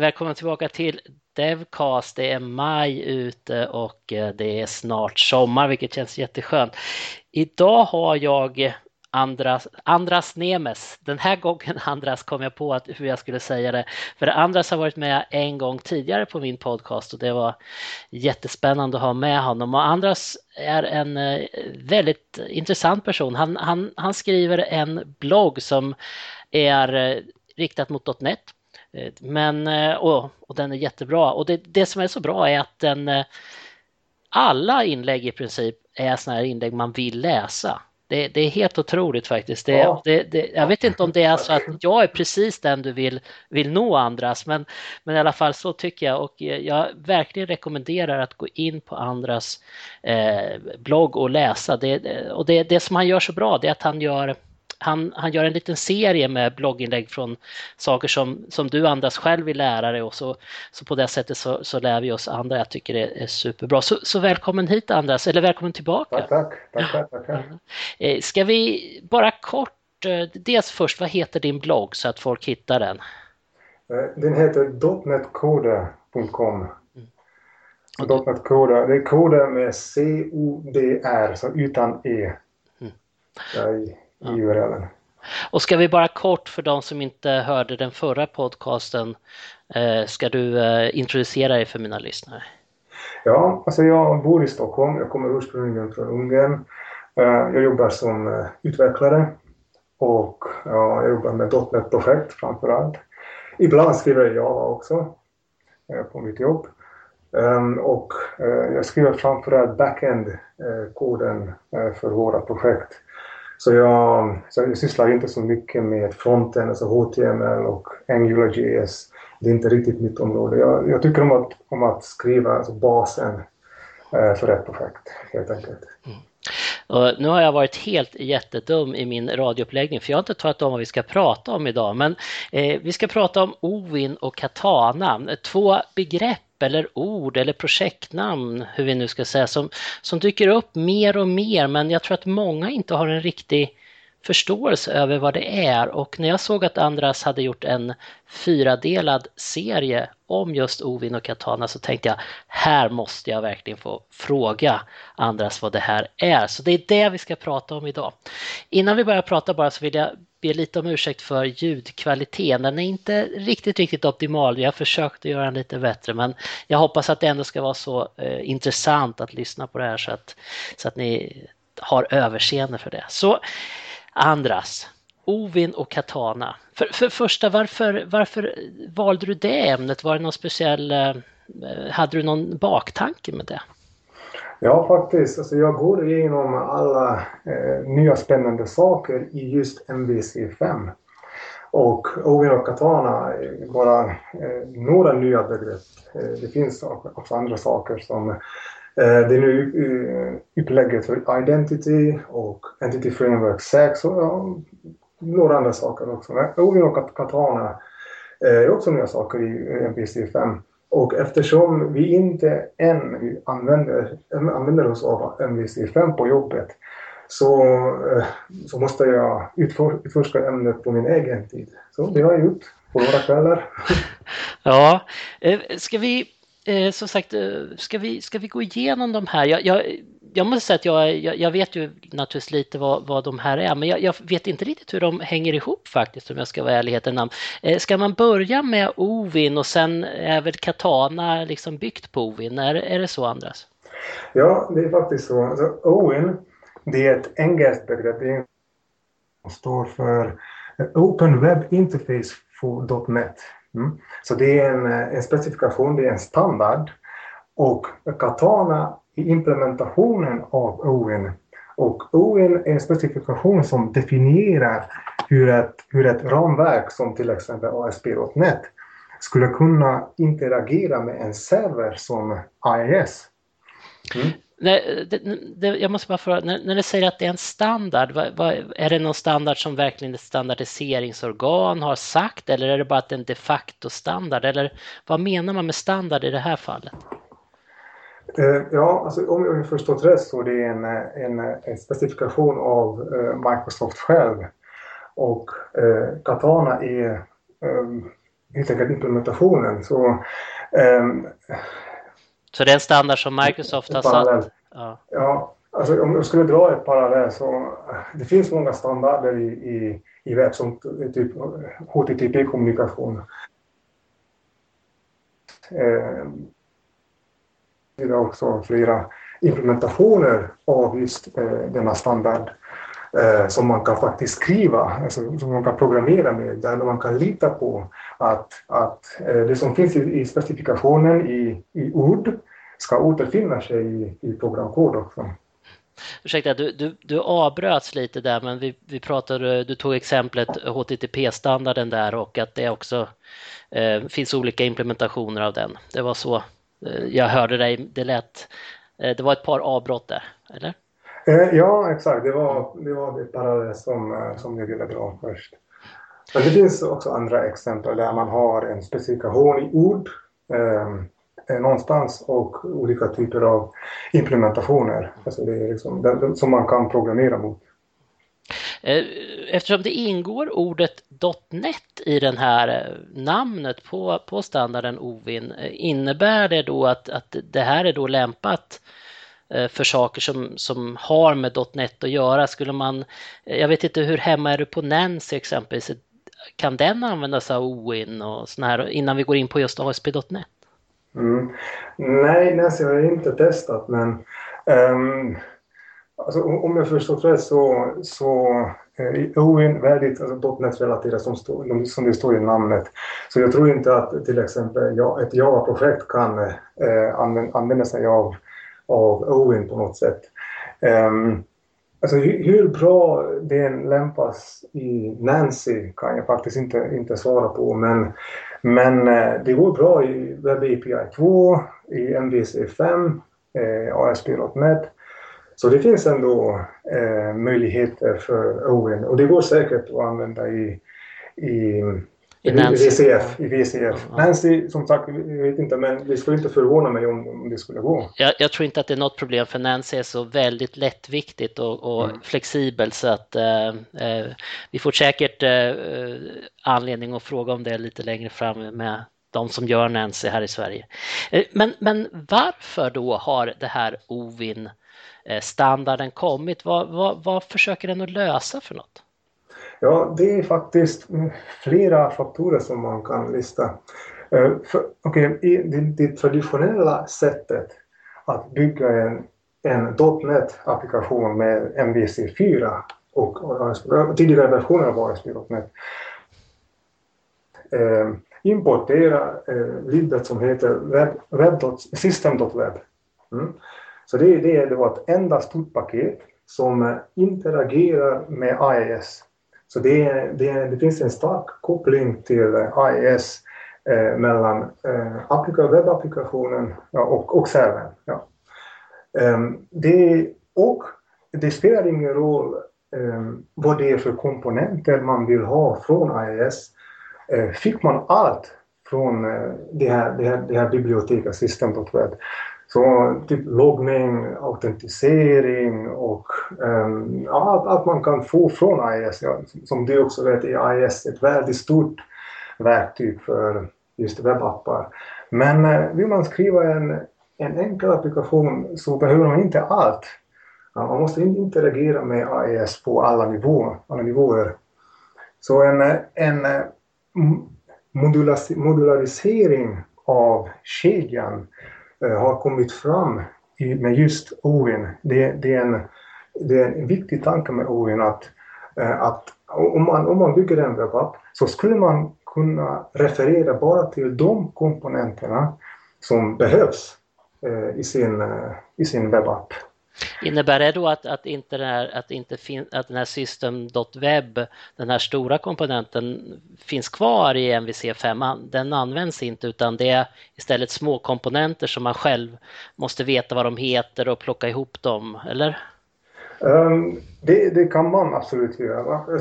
Välkommen tillbaka till Devcast. Det är maj ute och eh, det är snart sommar, vilket känns jätteskönt. Idag har jag Andras, Andras Nemes. Den här gången Andras kom jag på att, hur jag skulle säga det. För Andras har varit med en gång tidigare på min podcast och det var jättespännande att ha med honom. Och Andras är en eh, väldigt intressant person. Han, han, han skriver en blogg som är eh, riktat mot .NET men, eh, och, och den är jättebra och det, det som är så bra är att den eh, alla inlägg i princip är sådana här inlägg man vill läsa. Det, det, är helt otroligt faktiskt. Det, ja. det, jag vet inte om det är så att jag är precis den du vill, vill nå Andras, men, men i alla fall så tycker jag och jag verkligen rekommenderar att gå in på Andras eh, blogg och läsa. Det, och det, det som han gör så bra det är att han gör han, han gör en liten serie med blogginlägg från saker som, som du Andras själv vill lära dig och så, så på det sättet så, så lär vi oss andra. Jag tycker det är superbra. Så, så välkommen hit Andras, eller välkommen tillbaka. Tack, tack. tack, tack. Eh, ska vi bara kort, eh, dels först, vad heter din blogg så att folk hittar den? Eh, den heter dotnetcoder.com. Mm. Dotnetcoder, det är koder med C-O-D-R, så utan E. Mm. Ja. URLen. Och ska vi bara kort för de som inte hörde den förra podcasten, eh, ska du eh, introducera dig för mina lyssnare? Ja, alltså jag bor i Stockholm, jag kommer ursprungligen från Ungern. Eh, jag jobbar som utvecklare och jag jobbar med .NET-projekt framför allt. Ibland skriver jag Java också på mitt jobb. Ehm, och jag skriver framförallt backend-koden för våra projekt. Så jag, så jag sysslar inte så mycket med fronten, alltså HTML och AngularJS. Det är inte riktigt mitt område. Jag, jag tycker om att, om att skriva alltså basen eh, för ett projekt, helt enkelt. Mm. Och nu har jag varit helt jättedum i min radiouppläggning för jag har inte talat om vad vi ska prata om idag. Men eh, vi ska prata om Ovin och Katana, två begrepp eller ord eller projektnamn, hur vi nu ska säga, som, som dyker upp mer och mer men jag tror att många inte har en riktig förståelse över vad det är och när jag såg att Andras hade gjort en fyradelad serie om just Ovin och Katana så tänkte jag här måste jag verkligen få fråga Andras vad det här är. Så det är det vi ska prata om idag. Innan vi börjar prata bara så vill jag be lite om ursäkt för ljudkvaliteten. Den är inte riktigt, riktigt optimal. Vi har försökt att göra den lite bättre men jag hoppas att det ändå ska vara så eh, intressant att lyssna på det här så att, så att ni har överseende för det. Så Andras, Ovin och Katana. För, för första, varför, varför valde du det ämnet? Var det någon speciell, eh, hade du någon baktanke med det? Ja, faktiskt. Alltså, jag går igenom alla eh, nya spännande saker i just MVC5. Och Ovin och Katana är bara eh, några nya begrepp. Eh, det finns också andra saker som Eh, det är nu eh, upplägget för Identity och Entity Framework 6 och ja, några andra saker också. Ovin och Katana eh, är också nya saker i MVC-5. Och eftersom vi inte än använder, använder oss av MVC 5 på jobbet så, eh, så måste jag utforska ämnet på min egen tid. Så det har jag gjort på några kvällar. Ja, eh, ska vi eh, som sagt, ska vi, ska vi gå igenom de här? Jag, jag, jag måste säga att jag, jag, jag, vet ju naturligtvis lite vad, vad de här är, men jag, jag, vet inte riktigt hur de hänger ihop faktiskt om jag ska vara ärligheten namn. Eh, ska man börja med Ovin och sen är väl Katana liksom byggt på Ovin? Är, är det så Andras? Ja, det är faktiskt så. Alltså, Ovin, det är ett engelskt begrepp. Det står för eh, Open Web Interface for .NET. Mm. Så det är en, eh, en specifikation, det är en standard. Och Katana i implementationen av OIN. Och OIN är en specifikation som definierar hur ett, hur ett ramverk som till exempel ASP.NET skulle kunna interagera med en server som IIS. Mm. Nej, det, det, jag måste bara fråga, när, när du säger att det är en standard, vad, vad, är det någon standard som verkligen ett standardiseringsorgan har sagt eller är det bara att det är en de facto standard? Eller vad menar man med standard i det här fallet? Eh, ja, alltså, om jag förstått rätt så är det en, en, en specifikation av eh, Microsoft själv. Och eh, Katana är, eh, helt enkelt implementationen. Så, um, så det är en standard som Microsoft har satt? Ja. ja, alltså om jag skulle dra ett parallell så det finns många standarder i, i, i webb som typ HTTP-kommunikation. Eh, det är också flera implementationer av just eh, denna standard eh, som man kan faktiskt skriva, alltså, som man kan programmera med, där man kan lita på att, att eh, det som finns i, i specifikationen i, i ord ska återfinna sig i, i programkod också. Ursäkta, du, du, du avbröts lite där, men vi, vi pratade, eh, du tog exemplet HTTP-standarden där och att det också eh, finns olika implementationer av den. Det var så Eh, jag hörde dig, det lät, eh, det var ett par avbrott där, eller? Eh, ja, exakt. Det var det, var det parallell som, som jag ville dra först. Men det finns också andra exempel där man har en specifikation i ord ehm, eh, någonstans och olika typer av implementationer alltså det är liksom, det, som man kan programmera mot. Eh, eftersom det ingår ordet .NET i den här eh, namnet på, på standarden OVIN, eh, innebär det då att, att det här är då lämpat för saker som, som har med .NET att göra. Skulle man, jag vet inte hur hemma är du på Nancy exempelvis? Kan den användas av OIN och sån här innan vi går in på just ASP.NET? Mm. Nej, Nancy har jag inte testat men um, alltså, om jag förstått rätt så, så eh, är OIN väldigt alltså, .NET-relaterat som, stå, som det står i namnet. Så jag tror inte att till exempel ja, ett Java-projekt kan eh, använda, använda sig av av Owen på något sätt. Um, alltså hur, hur bra den lämpas i Nancy kan jag faktiskt inte, inte svara på men, men eh, det går bra i Web API 2, i MVC 5, eh, ASP.NET. Så det finns ändå eh, möjligheter för Owen och det går säkert att använda i, i i. VCF, i VCF. Ja. Nancy, som sagt, jag vet inte, men det skulle inte förvåna mig om, om det skulle gå. Jag, jag, tror inte att det är något problem, för Nancy är så väldigt lättviktigt och, och mm. flexibelt så att eh, eh, vi får säkert eh, anledning att fråga om det lite längre fram med de som gör Nancy här i Sverige. Eh, men, men varför då har det här OVIN eh, Eh, standarden kommit? Vad, vad, vad försöker den att lösa för något? Ja, det är faktiskt mm, flera faktorer som man kan lista. Eh, för, okay, det, det traditionella sättet att bygga en, en .NET-applikation med MVC4 och, och tidigare versioner av ASP.NET eh, importera eh, libbet som heter web, web system.web. Mm. Så det, det är var ett enda stort paket som eh, interagerar med AES så det, det, det finns en stark koppling till eh, AES eh, mellan eh, webbapplikationen ja, och, och servern. Ja. Um, det, och det spelar ingen roll um, vad det är för komponenter man vill ha från AES. Uh, eh, fick man allt från uh, det, här, det, här, det här biblioteket System.web så typ loggning, autentisering och um, allt, allt man kan få från IIS. Ja, som du också vet är IIS ett väldigt stort verktyg för just webbappar. Men uh, vill man skriva en, en enkel applikation så behöver man inte allt. Ja, man måste interagera med AES på alla nivåer. Alla nivåer. Så en, en eh, modularisering av kedjan Eh, har kommit fram med just OIN. Det, det, är en, det är en viktig tanke med OIN att, eh, att om, man, om man bygger en webbapp så skulle man kunna referera bara till de komponenterna som behövs eh, i sin, eh, i sin webbapp. Innebär det då att, att, inte den här, att, inte fin, att den här system.web, den här stora komponenten, finns kvar i MVC5? Den används inte utan det är istället små komponenter som man själv måste veta vad de heter och plocka ihop dem, eller? Um, det, det, kan man absolut göra.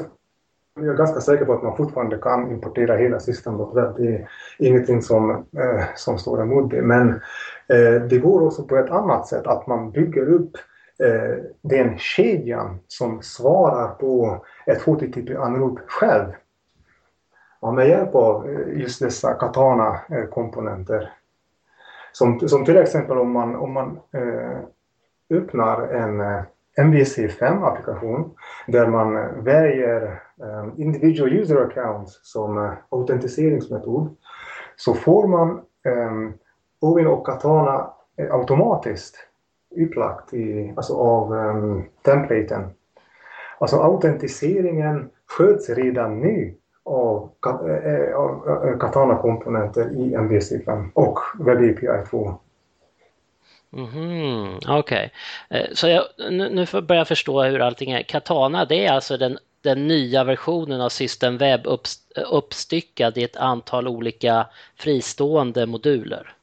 Jag är ganska säker på att man fortfarande kan importera hela systemet, Det är ingenting som, eh, som står emot det. Men eh, det går också på ett annat sätt, att man bygger upp eh, den kedjan som svarar på ett HTTP-anrop själv. ja, med hjälp av eh, just dessa Katana-komponenter. Eh, som, som till exempel om man, om man eh, öppnar en eh, MVC5-applikation där man väljer Eh, individual user accounts som uh, autentiseringsmetod så får man ehm, um, Ovin och Katana eh, automatiskt upplagt i, alltså av um, templaten. Alltså autentiseringen sköts redan nu av, äh, av Katana-komponenter i MVC5 och WebAPI 2. Mm, Okej, okay. Så jag, nu, nu börjar jag förstå hur allting är. Katana det är alltså den, den nya versionen av System Web upp, uppstyckad i ett antal olika fristående moduler.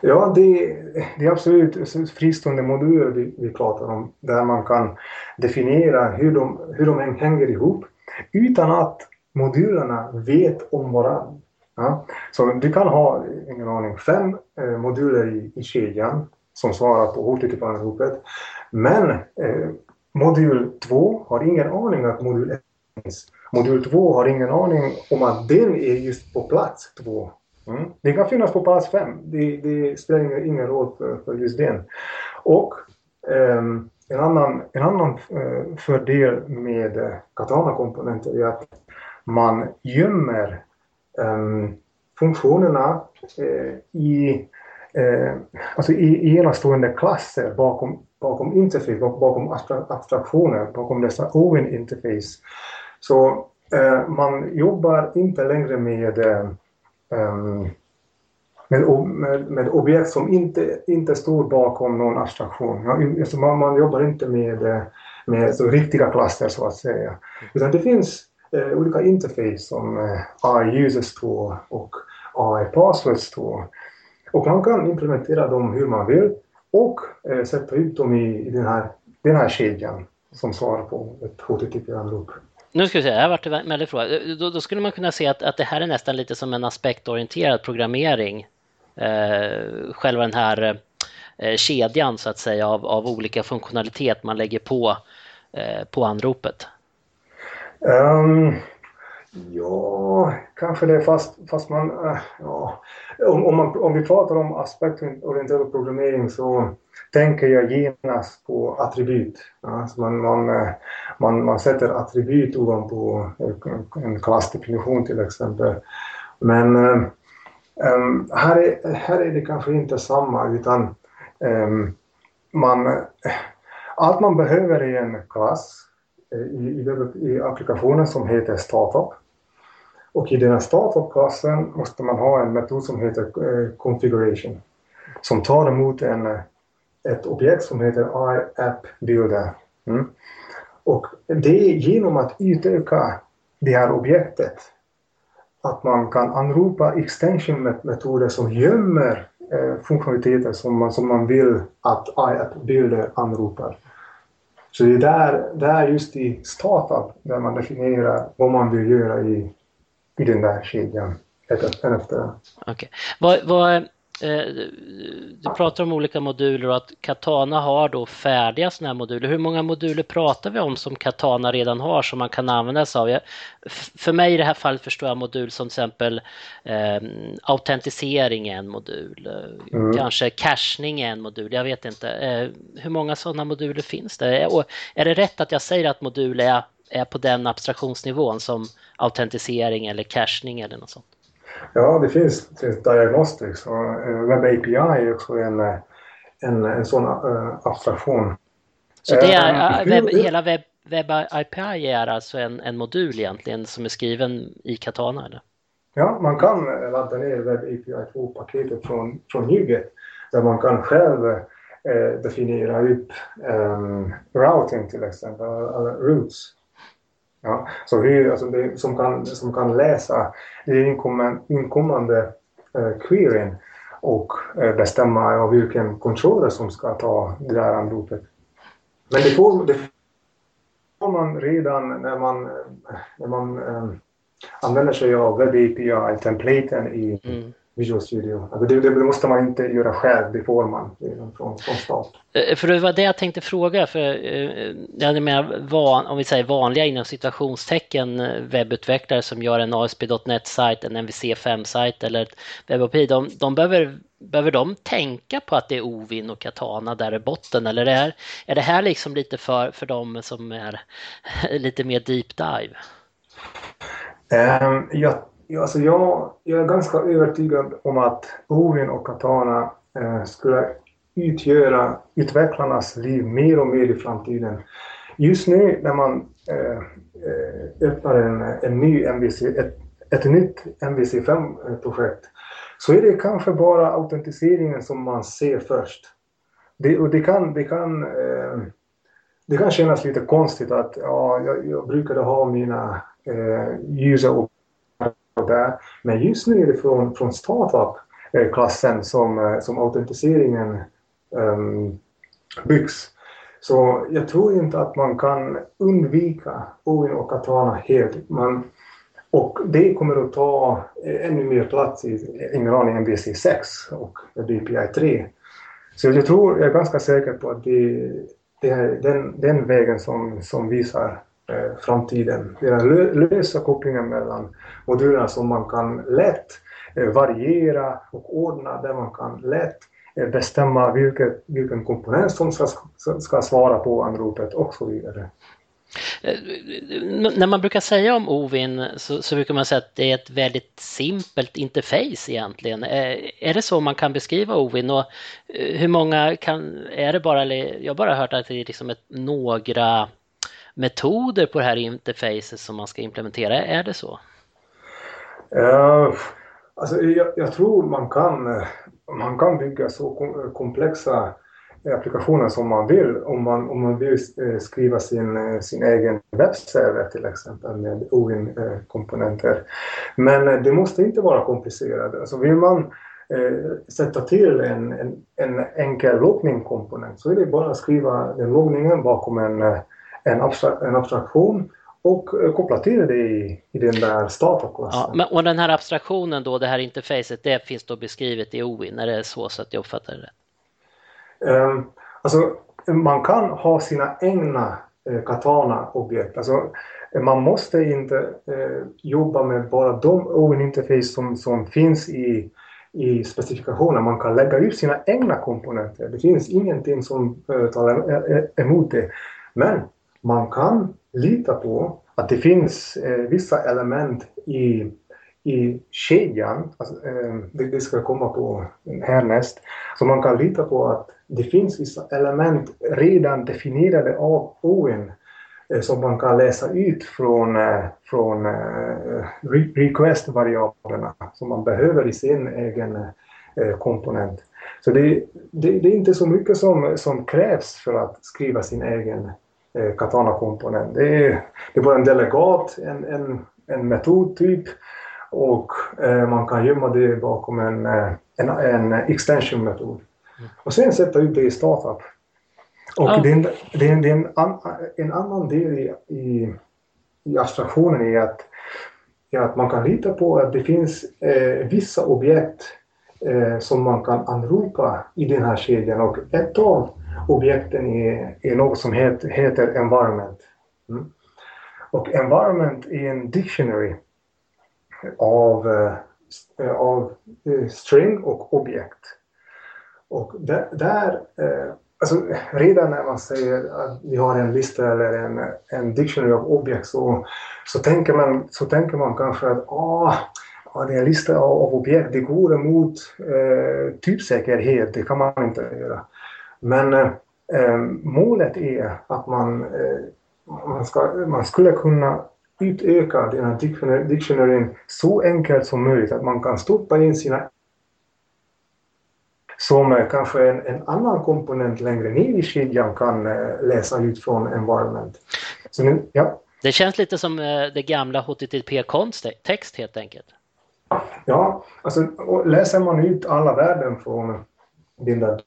Ja, det, det är absolut fristående moduler vi, vi pratar om där man kan definiera hur de, hur de hänger ihop utan att modulerna vet om varandra. Ja. Så du kan ha, ingen aning, fem eh, moduler i, i kedjan som svarar på HTTP-anropet. Men eh, modul 2 har ingen aning att modul 1 finns. Modul 2 har ingen aning om att den är just på plats 2. Mm. Den kan finnas på plats 5. Det, det spelar ingen roll för, för just den. Och um, en annan, en annan uh, fördel med eh, Katana-komponenter är att man gömmer um, funktionerna uh, i, uh, alltså i, i enastående klasser bakom, bakom interface, bakom abstraktioner, bakom dessa OIN-interface. Så eh, man jobbar inte längre med eh, med, med, med, objekt som inte, inte står bakom någon abstraktion. Alltså man, man jobbar inte med, eh, med så riktiga klasser så att säga. Utan det finns eh, olika interface som eh, AI Users 2 och AI Passwords 2. Och man kan implementera dem hur man vill och eh, sätta ut dem i, i den, här, den här kedjan som svarar på ett HTTP-anrop. Nu ska vi se, det här varit en väldigt fråga. Då, då, skulle man kunna se att, att det här är nästan lite som en aspektorienterad programmering. Eh, själva den här eh, kedjan så att säga av, av olika funktionalitet man lägger på, eh, på anropet. Um, ja, kanske det fast, fast man... Äh, ja. om, om, man, om vi pratar om aspektorienterad programmering så tänker jag genast på attribut. Alltså man, man, äh, man, man sätter attribut ovanpå en klassdefinition till exempel. Men um, här, är, här är det kanske inte samma utan um, man, allt man behöver är en klass i, i, applikationen som heter Startup. Och i den här startup-klassen måste man ha en metod som heter eh, Configuration som tar emot en, eh, ett objekt som heter iApp Builder. Mm. Och det är genom att utöka det här objektet att man kan anropa extension-metoder som gömmer eh, funktionaliteter som man, som man vill att iApp Builder anropar. Så det är där, där just i startup där man definierar vad man vill göra i, i den där kedjan. Okay. Vad, vad, eh, du pratar om olika moduler och att Katana har då färdiga sådana här moduler. Hur många moduler pratar vi om som Katana redan har som man kan använda sig av? Jag, för mig i det här fallet förstår jag modul som till exempel eh, autentisering är en modul, eh, mm. kanske cachning är en modul, jag vet inte. Eh, hur många sådana moduler finns det? Och är det rätt att jag säger att modul är, är på den abstraktionsnivån som autentisering eller cachning eller något sånt? Ja, det finns, finns Diagnostics och eh, Web API är också en, en, en sån uh, abstraktion. Så det är, uh, webb, hela Web, webb API är alltså en, en modul egentligen som är skriven i Katana? Eller? Ja, man kan ladda ner Web API 2-paketet från, från NuGet där man kan själv eh, definiera upp um, routing till exempel, eller roots. Ja, så hur, alltså det, som, kan, som kan läsa den inkommande, inkommande eh, queryn och eh, bestämma ja, vilken controller som ska ta det där anropet. Men det får, det får man redan när man, när man eh, använder sig av Web API-templaten i, mm. Visual Studio. Alltså det, det, måste man inte göra själv, det får man från, från start. Eh, för det var det jag tänkte fråga, för eh, jag menar, van, om vi säger vanliga inom situationstecken eh, webbutvecklare som gör en ASP.NET-sajt, en MVC5-sajt eller ett WebAPI, de, de behöver Behöver de tänka på att det är Ovin och Katana där i botten eller är, är det här liksom lite för, för dem som är lite mer deep dive? Um, jag alltså jag, jag är ganska övertygad om att Ovin och Katana eh, skulle utgöra utvecklarnas liv mer och mer i framtiden. Just nu när man eh, eh öppnar en, en ny MVC, ett, ett nytt MVC5-projekt så är det kanske bara autentiseringen som man ser först. Det, och det kan, det kan, eh, det kan kännas lite konstigt att ja, jag, jag brukade ha mina eh, user där. Men just nu är det från, från startup-klassen eh, som, eh, som autentiseringen um, byggs. Så jag tror inte att man kan undvika OIN och Katana helt. Man, och det kommer att ta eh, ännu mer plats i ingen aning MVC 6 och DPI 3. Så jag tror, jag är ganska säker på att det, det är den, den vägen som, som visar Eh, framtiden. Det är lösa kopplingen mellan modulerna som man kan lätt eh, variera och ordna där man kan lätt eh, bestämma vilket, vilken komponent som ska, ska svara på anropet och så vidare. När man brukar säga om Ovin så, så, brukar man säga att det är ett väldigt simpelt interface egentligen. Är det så man kan beskriva Ovin och hur många kan, är det bara, jag har bara hört att det är liksom ett, några metoder på det här interfacet som man ska implementera. Är det så? Uh, alltså jag, jag, tror man kan, man kan bygga så komplexa applikationer som man vill om man, om man vill eh, skriva sin, eh, sin egen webbserver till exempel med OIN-komponenter. Men det måste inte vara komplicerat. Alltså vill man eh, sätta till en, en, en enkel loggning-komponent så är det bara att skriva den loggningen bakom en en, abstra en abstraktion och eh, koppla till det i, i den där startup-klassen. Ja, men, och den här abstraktionen då, det här interfacet, det finns då beskrivet i OIN, är det så, så att jag uppfattar det rätt? Um, alltså, man kan ha sina egna eh, Katana-objekt. Alltså, man måste inte eh, jobba med bara de OIN-interface som, som finns i, i specifikationen. Man kan lägga ut sina egna komponenter. Det finns ingenting som eh, talar emot det. Men man kan lita på att det finns eh, vissa element i, i kedjan, alltså, eh, det, ska komma på härnäst, så man kan lita på att det finns vissa element redan definierade av ON eh, som man kan läsa ut från, eh, från eh, request-variablerna som man behöver i sin egen eh, komponent. Så det, det, det, är inte så mycket som, som krävs för att skriva sin egen Eh, Katana-komponent. Det är, det är bara en delegat, en, en, en metodtyp och eh, man kan gömma det bakom en, eh, en, en extension-metod. Och sen sätta ut det i startup. Och ja. det, är, det, är, det är en, an, en annan del i, i, i abstraktionen är att, är att man kan lita på att det finns eh, vissa objekt eh, som man kan anropa i den här kedjan och ett av objekten i, i något som heter, heter environment. Mm. Och environment är en dictionary av, äh, av eh, string och objekt. Och där, där äh, alltså redan när man säger att vi har en lista eller en, en dictionary av objekt så, så, tänker man, så tänker man kanske att ah, det är en lista av, av objekt, det går emot eh, typsäkerhet, det kan man inte göra. Men eh, målet är att man, eh, man, ska, man skulle kunna utöka den här dictionaryn så enkelt som möjligt att man kan stoppa in sina som kanske en, en annan komponent längre ner i kedjan kan eh, läsa ut från environment. Så nu, ja. Det känns lite som eh, det gamla HTTP-kontext helt enkelt. Ja, alltså läser man ut alla värden från den där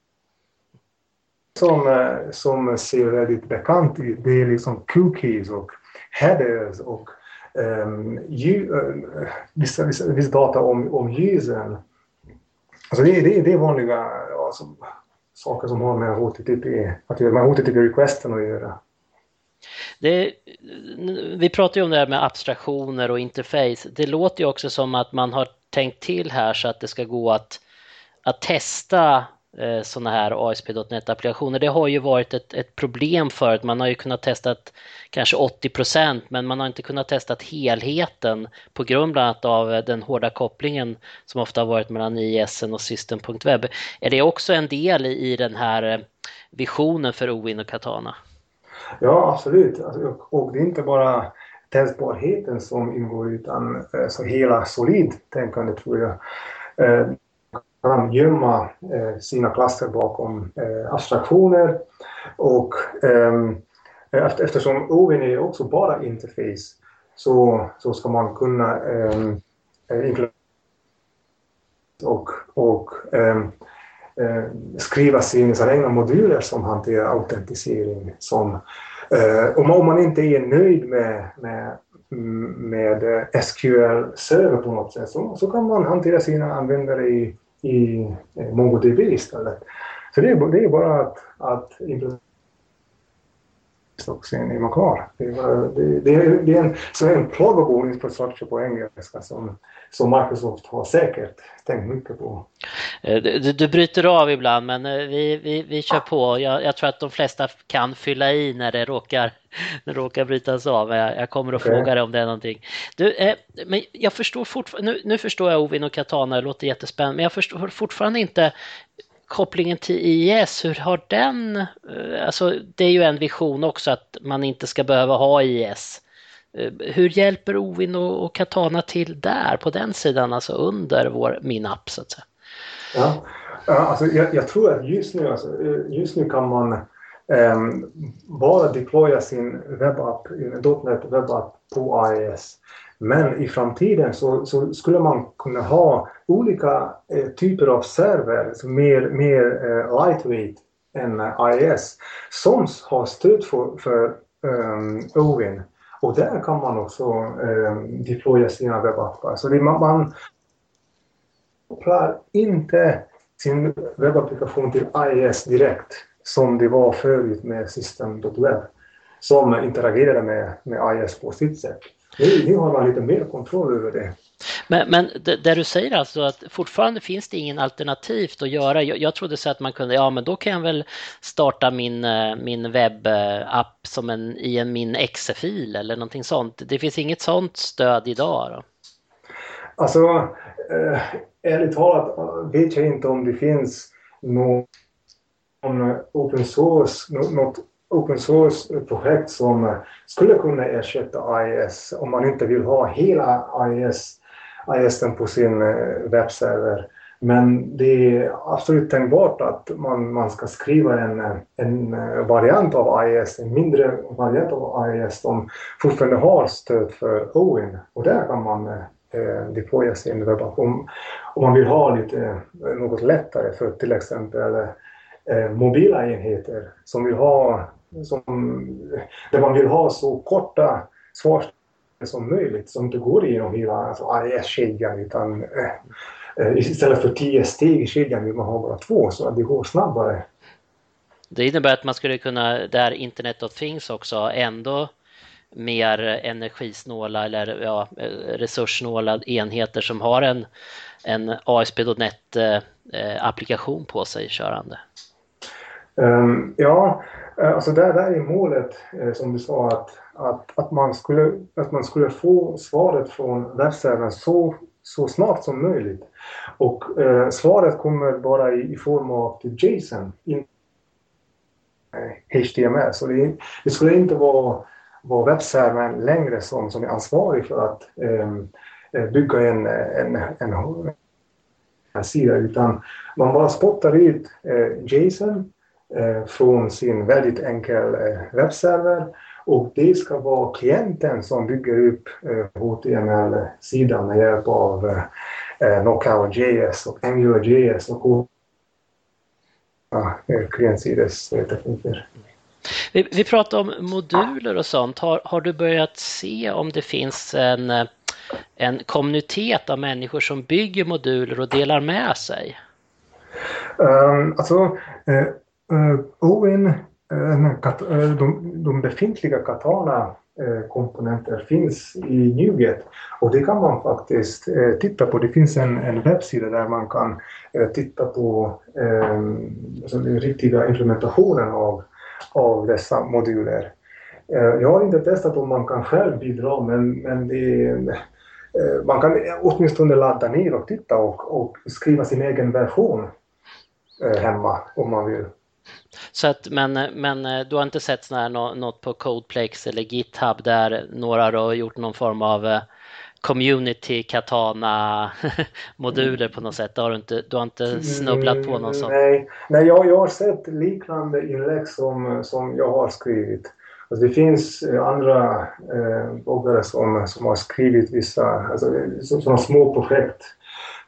som, eh, som ser väldigt bekant ut, det är liksom cookies och headers och um, ju, uh, vissa, vissa, vissa, data om, om ljusen. alltså det, det, det är vanliga alltså, saker som har med HTTP att göra, med HTTP-requesten att göra. Det, vi pratar ju om det här med abstraktioner och interface. Det låter ju också som att man har tänkt till här så att det ska gå att, att testa eh, sådana här ASP.NET-applikationer. Det har ju varit ett, ett problem förut. Man har ju kunnat testa kanske 80 procent, men man har inte kunnat testa helheten på grund bland annat av eh, den hårda kopplingen som ofta har varit mellan ISN och System.web. Är det också en del i, i den här eh, visionen för Owin och Katana? Ja, absolut. Alltså, och det är inte bara testbarheten som ingår utan eh, så hela solid-tänkande tror jag framgömma kan gömma eh, sina klasser bakom eh, abstraktioner och ehm, eftersom OVN är också bara interface så, så ska man kunna ehm, eh, implementera och, och ehm, eh, skriva sina egna moduler som hanterar autentisering. Som, eh, om, man inte är nöjd med, med, mm, med eh, SQL Server på något sätt så, så kan man hantera sina användare i, i MongoDB istället. Så det är, det är bara att, att implementera sen är man kvar. Det är, det, det, det är en, så en pluggable infrastructure på engelska som, som Microsoft har säkert tänkt mycket på. Eh, du, du bryter av ibland men eh, vi, vi, vi kör på. Jag, jag, tror att de flesta kan fylla i när det råkar, när det råkar brytas av. Jag, jag kommer att okay. fråga dig om det är någonting. Du, eh, men jag förstår fortfarande, nu, nu förstår jag Ovin och Katana, det låter jättespännande, men jag förstår fortfarande inte kopplingen till IS, hur har den, eh, alltså det är ju en vision också att man inte ska behöva ha IS. Eh, hur hjälper Ovin och Katana till där på den sidan, alltså under vår, min app så att säga? Ja, alltså jag, jag tror att just nu, alltså, eh, just nu kan man um, bara deploya sin webbapp, .NET webbapp på IIS. Men i framtiden så, så, skulle man kunna ha olika eh, typer av server, mer, mer eh, lightweight än eh, IIS, som har stöd för, för ehm, um, OWIN. Och där kan man också um, deploya sina webbappar. Så det, man, man kopplar inte sin webbapplikation till IIS direkt som det var förut med System.web som interagerade med, med IIS på sitt sätt. Nu, nu har man lite mer kontroll över det. Men, men det, det, du säger alltså att fortfarande finns det ingen alternativt att göra. Jag, jag trodde så att man kunde, ja men då kan jag väl starta min, eh, min webbapp som en, i en min exe-fil eller någonting sånt. Det finns inget sånt stöd idag då? Alltså, eh, ärligt talat vet jag inte om det finns någon open source, något open source-projekt som eh, skulle kunna ersätta IIS om man inte vill ha hela IIS, IIS på sin eh, webbserver. Men det är absolut tänkbart att man, man ska skriva en, eh, en variant av IIS, en mindre variant av IIS som fortfarande har stöd för OIN. och där kan man eh, deploya sin webbapp. Om, om man vill ha lite, något lättare för till exempel eh, mobila enheter som vill ha som, där man vill ha så korta svar som möjligt som inte går igenom hela alltså, AES-kedjan utan eh, eh, istället för tio steg i kedjan vill man ha bara två så att det går snabbare. Det innebär att man skulle kunna, där Internet of Things också, ändå mer energisnåla eller ja, resurssnåla enheter som har en, en ASP.NET eh, på sig körande. Um, ja, Eh, Eh, alltså där, där är målet, eh, som du sa, att, att, att, man skulle, att man skulle få svaret från webbservern så, så snart som möjligt. Och eh, svaret kommer bara i, i form av typ JSON, inte eh, HTML. Så det, det, skulle inte vara, vara webbservern längre som, som är ansvarig för att ehm, eh, bygga en, en, en, en sida, utan man bara spottar ut eh, JSON från sin väldigt enkel eh, webbserver och det ska vara klienten som bygger upp HTML-sidan eh, med hjälp av Knockout.js och Angular.js och klientsidestekniker. Vi, vi pratar om moduler och sånt. Har, har du börjat se om det finns en, en kommunitet av människor som bygger moduler och delar med sig? Um, alltså, Eh, Owen, uh, de, de befintliga Katana komponenter finns i NuGet och det kan man faktiskt eh, titta på. Det finns en, en webbsida där man kan eh, titta på eh, alltså den riktiga implementationen av, av dessa moduler. jag har inte testat om man kan själv bidra men, men det, man kan åtminstone ladda ner och titta och, och skriva sin egen version hemma om man vill. Så att, men, men eh, du har inte sett sån här, något på Codeplex eller GitHub där några har gjort någon form av eh, community katana moduler på något sätt? Du har inte, du har inte snubblat på någon sån? Nej, Nej jag, jag har sett liknande inlägg som, som jag har skrivit. Alltså det finns eh, andra eh, bloggare som, som har skrivit vissa alltså, sådana små projekt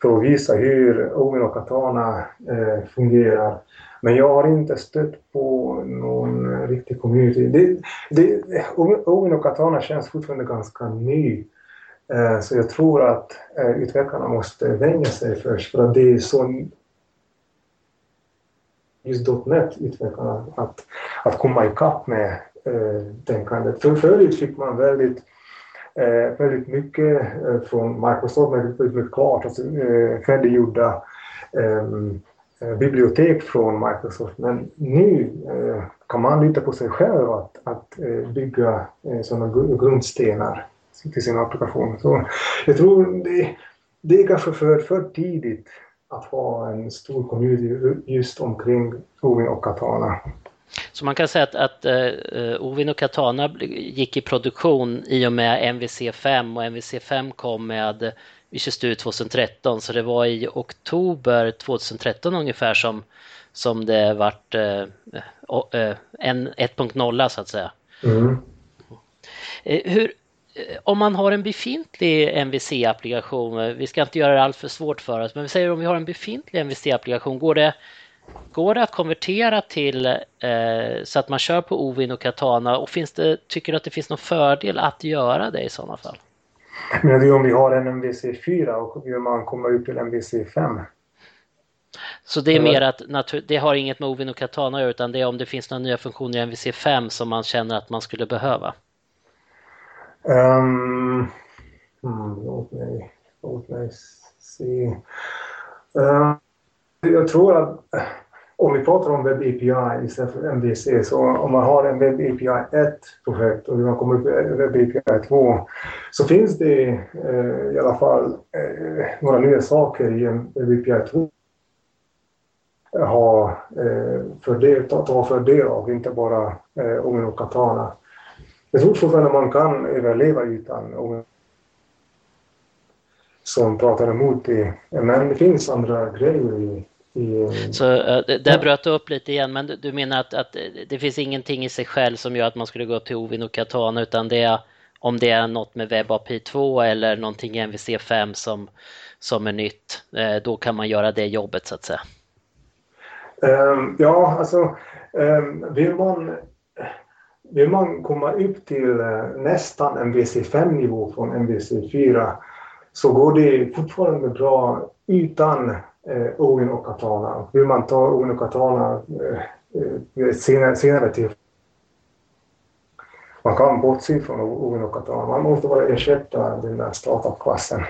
för att visa hur Omen och Katana eh, fungerar. Men jag har inte stött på någon riktig community. Det, det, Owen och Katana känns fortfarande ganska ny. Eh, så jag tror att eh, utvecklarna måste vänja sig först för att det är så just .NET utvecklarna att, att komma ikapp med eh, tänkandet. För förut fick man väldigt eh, väldigt mycket eh, från Microsoft, väldigt, väldigt klart, alltså, eh, färdiggjorda Eh, Eh, bibliotek från Microsoft. Men nu eh, kan man lita på sig själv att, att eh, bygga sådana grundstenar till sin applikation. Så jag tror det, det är kanske för, för tidigt att ha en stor community just omkring Ovin och Katana. Så man kan säga att, att uh, Ovin och Katana gick i produktion i och med MVC5 och MVC5 kom med Visual Studio 2013 så det var i oktober 2013 ungefär som, som det vart eh, eh, en 1.0 så att säga. Mm. Eh, hur, eh, om man har en befintlig MVC-applikation, vi ska inte göra det allt för svårt för oss, men vi säger om vi har en befintlig MVC-applikation, går det, går det att konvertera till eh, så att man kör på Ovin och Katana och finns det, tycker du att det finns någon fördel att göra det i sådana fall? Men det är om vi har en MVC4 och vill man komma upp till MVC5. Så det är mer att det har inget med Ovin och Katana att göra utan det är om det finns några nya funktioner i MVC5 som man känner att man skulle behöva? Um, låt, mig, låt mig se. Uh, jag tror att om vi pratar om Web API istället för MVC, så om man har en Web API 1 projekt och man kommer upp i Web API 2 så finns det eh, i alla fall eh, några nya saker i en Web API 2 ha eh, fördel, ta, ta fördel av, inte bara eh, Omen och Katana. Jag tror fortfarande man kan överleva utan Omen som pratar emot det, men det finns andra grejer i så uh, där bröt du upp lite igen, men du, du menar att, att, det finns ingenting i sig själv som gör att man skulle gå till Ovin och Katana utan det är om det är något med WebAPI 2 eller någonting i MVC5 som, som är nytt, uh, då kan man göra det jobbet så att säga. Um, ja, alltså um, vill man vill man komma upp till uh, nästan MVC5-nivå från MVC4 så går det fortfarande bra utan eh, Owen och Katana. Hur man tar Owen och Katana eh, eh, senare, senare till man kan bortse från Owen och Katana. Man måste bara ersätta den där startup-klassen.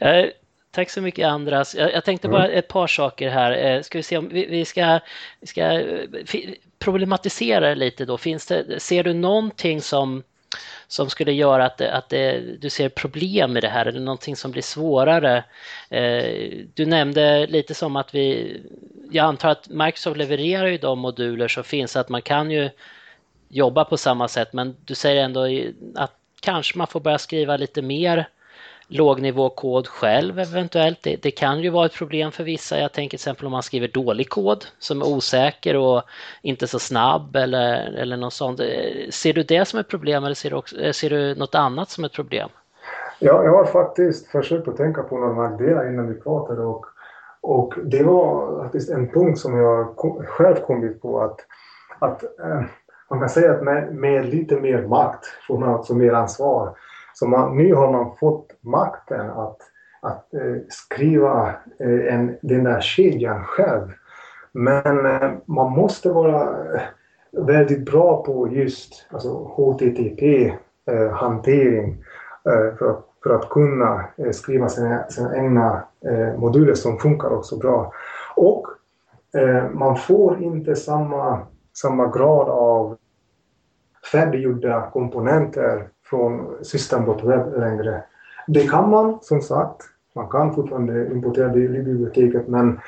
Eh, tack så mycket Andras. Jag, jag tänkte bara mm. ett par saker här. Eh, ska vi se om vi, vi ska, vi ska problematisera lite då. Finns det, ser du någonting som som skulle göra att, att det, du ser problem med det här eller någonting som blir svårare. Eh, du nämnde lite som att vi, jag antar att Microsoft levererar ju de moduler som finns att man kan ju jobba på samma sätt men du säger ändå att kanske man får börja skriva lite mer lågnivåkod själv eventuellt. Det, det, kan ju vara ett problem för vissa. Jag tänker till exempel om man skriver dålig kod som är osäker och inte så snabb eller, eller något sånt. Ser du det som ett problem eller ser du, också, eh, ser du något annat som ett problem? Ja, jag har faktiskt försökt att tänka på några nackdelar innan vi pratade och, och det var faktiskt en punkt som jag själv kommit på att, att eh, man kan säga att med, med lite mer makt får man också mer ansvar. Så man, nu har man fått makten att, att eh, skriva eh, en, den där kedjan själv. Men eh, man måste vara eh, väldigt bra på just alltså HTTP-hantering eh, eh, för, att, för att kunna skriva sina, sina egna moduler som funkar också bra. Och man får inte samma, samma grad av färdiggjorda komponenter från System.web längre. Det kan man som sagt. Man kan fortfarande importera det i biblioteket men,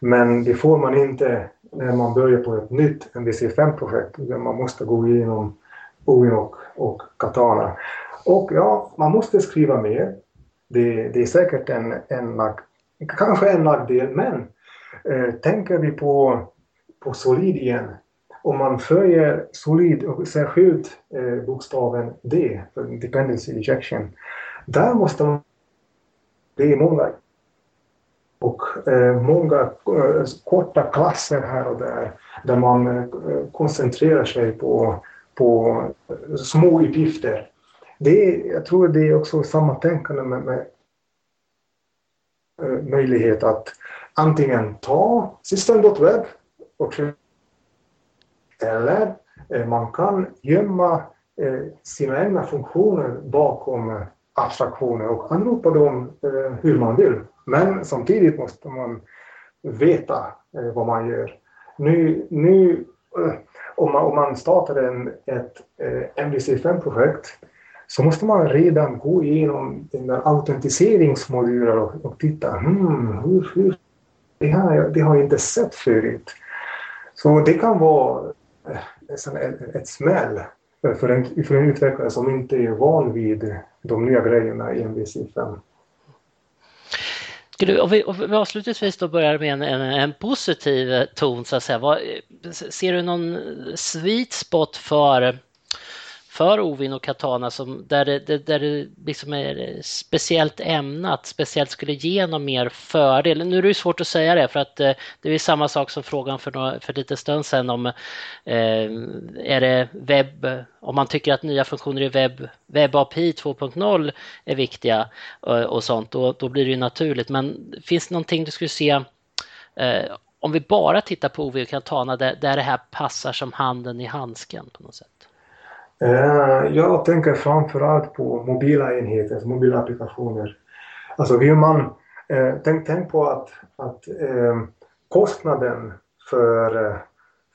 men det får man inte när man börjar på ett nytt MVC5-projekt. Man måste gå igenom Owin och, och Katana. Och ja, man måste skriva mer. Det, det är säkert en, en kanske en nackdel, men eh, tänker vi på, på Solid igen om man följer solid och särskilt eh, bokstaven D för dependency injection, där måste man... Det är många och eh, många eh, korta klasser här och där där man eh, koncentrerar sig på, på små uppgifter. Det är, jag tror det är också samma tänkande med, med eh, möjlighet att antingen ta system.web och eller eh, man kan gömma eh, sina egna funktioner bakom eh, abstraktioner och anropa dem hur man vill. Men samtidigt måste man veta vad man gör. Nu, nu om, man, om man startar en, ett MDC5-projekt så måste man redan gå igenom den där autentiseringsmodulen och, och titta, hmm, hur, hur, det, här, det har jag inte sett förut. Så det kan vara Eh, ett, ett smäll för en, för en utvecklare som inte är van vid de nya grejerna i MVC5. Skulle, om vi, om vi avslutningsvis då börjar med en, en, en, positiv ton, så att säga. Vad, ser du någon sweet spot för för Ovin och Katana som, där, det, där det liksom är speciellt ämnat, speciellt skulle ge någon mer fördel. Nu är det ju svårt att säga det för att eh, det är samma sak som frågan för, några, för lite stund sedan om eh, är det webb, om man tycker att nya funktioner i webb, webb API 2.0 är viktiga och, och sånt, då, då blir det ju naturligt. Men finns det någonting du skulle se eh, om vi bara tittar på Ovin och Katana där, där det här passar som handen i handsken på något sätt? Eh, jag tänker framförallt på mobila enheter, alltså mobila applikationer. Alltså vill man, eh, tänk, tänk på att, att eh, kostnaden för,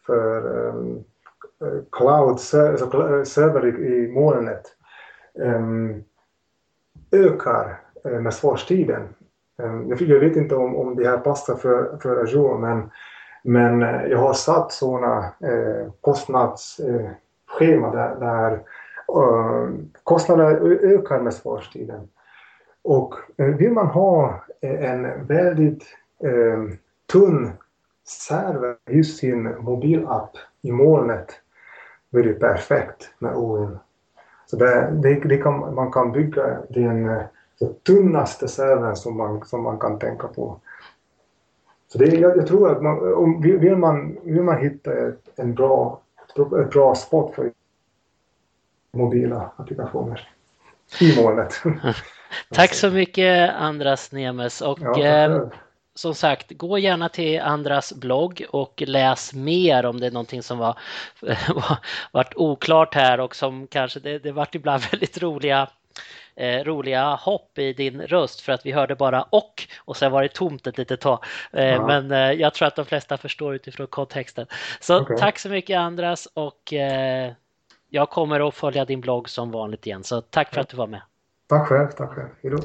för cloud, alltså server i molnet ehm, ökar med svarstiden. Ehm, jag vet inte om, om det här passar för, för Azure men, men jag har satt sådana kostnads schema där, där eh, kostnaderna ökar med svarstiden. Och eh, vill man ha eh, en väldigt eh, tunn server i sin mobilapp i molnet då är det perfekt med OIN. Så det, det, det kan, man kan bygga den den tunnaste servern som man, som man kan tänka på. Så det, jag, jag tror att man, om, vill, man, vill man hitta en bra ett bra spot för mobila applikationer. I molnet. Tack så mycket Andras Nemes. Och ja, eh, som sagt, gå gärna till Andras blogg och läs mer om det är någonting som var, var varit oklart här och som kanske det, det varit ibland väldigt roliga eh, roliga hopp i din röst för att vi hörde bara och och sen var det tomt ett litet tag. Eh, ja. Men eh, jag tror att de flesta förstår utifrån kontexten. Så okay. tack så mycket Andras och eh, jag kommer att följa din blogg som vanligt igen. Så tack för att du var med. Tack själv, tack själv. Hejdå.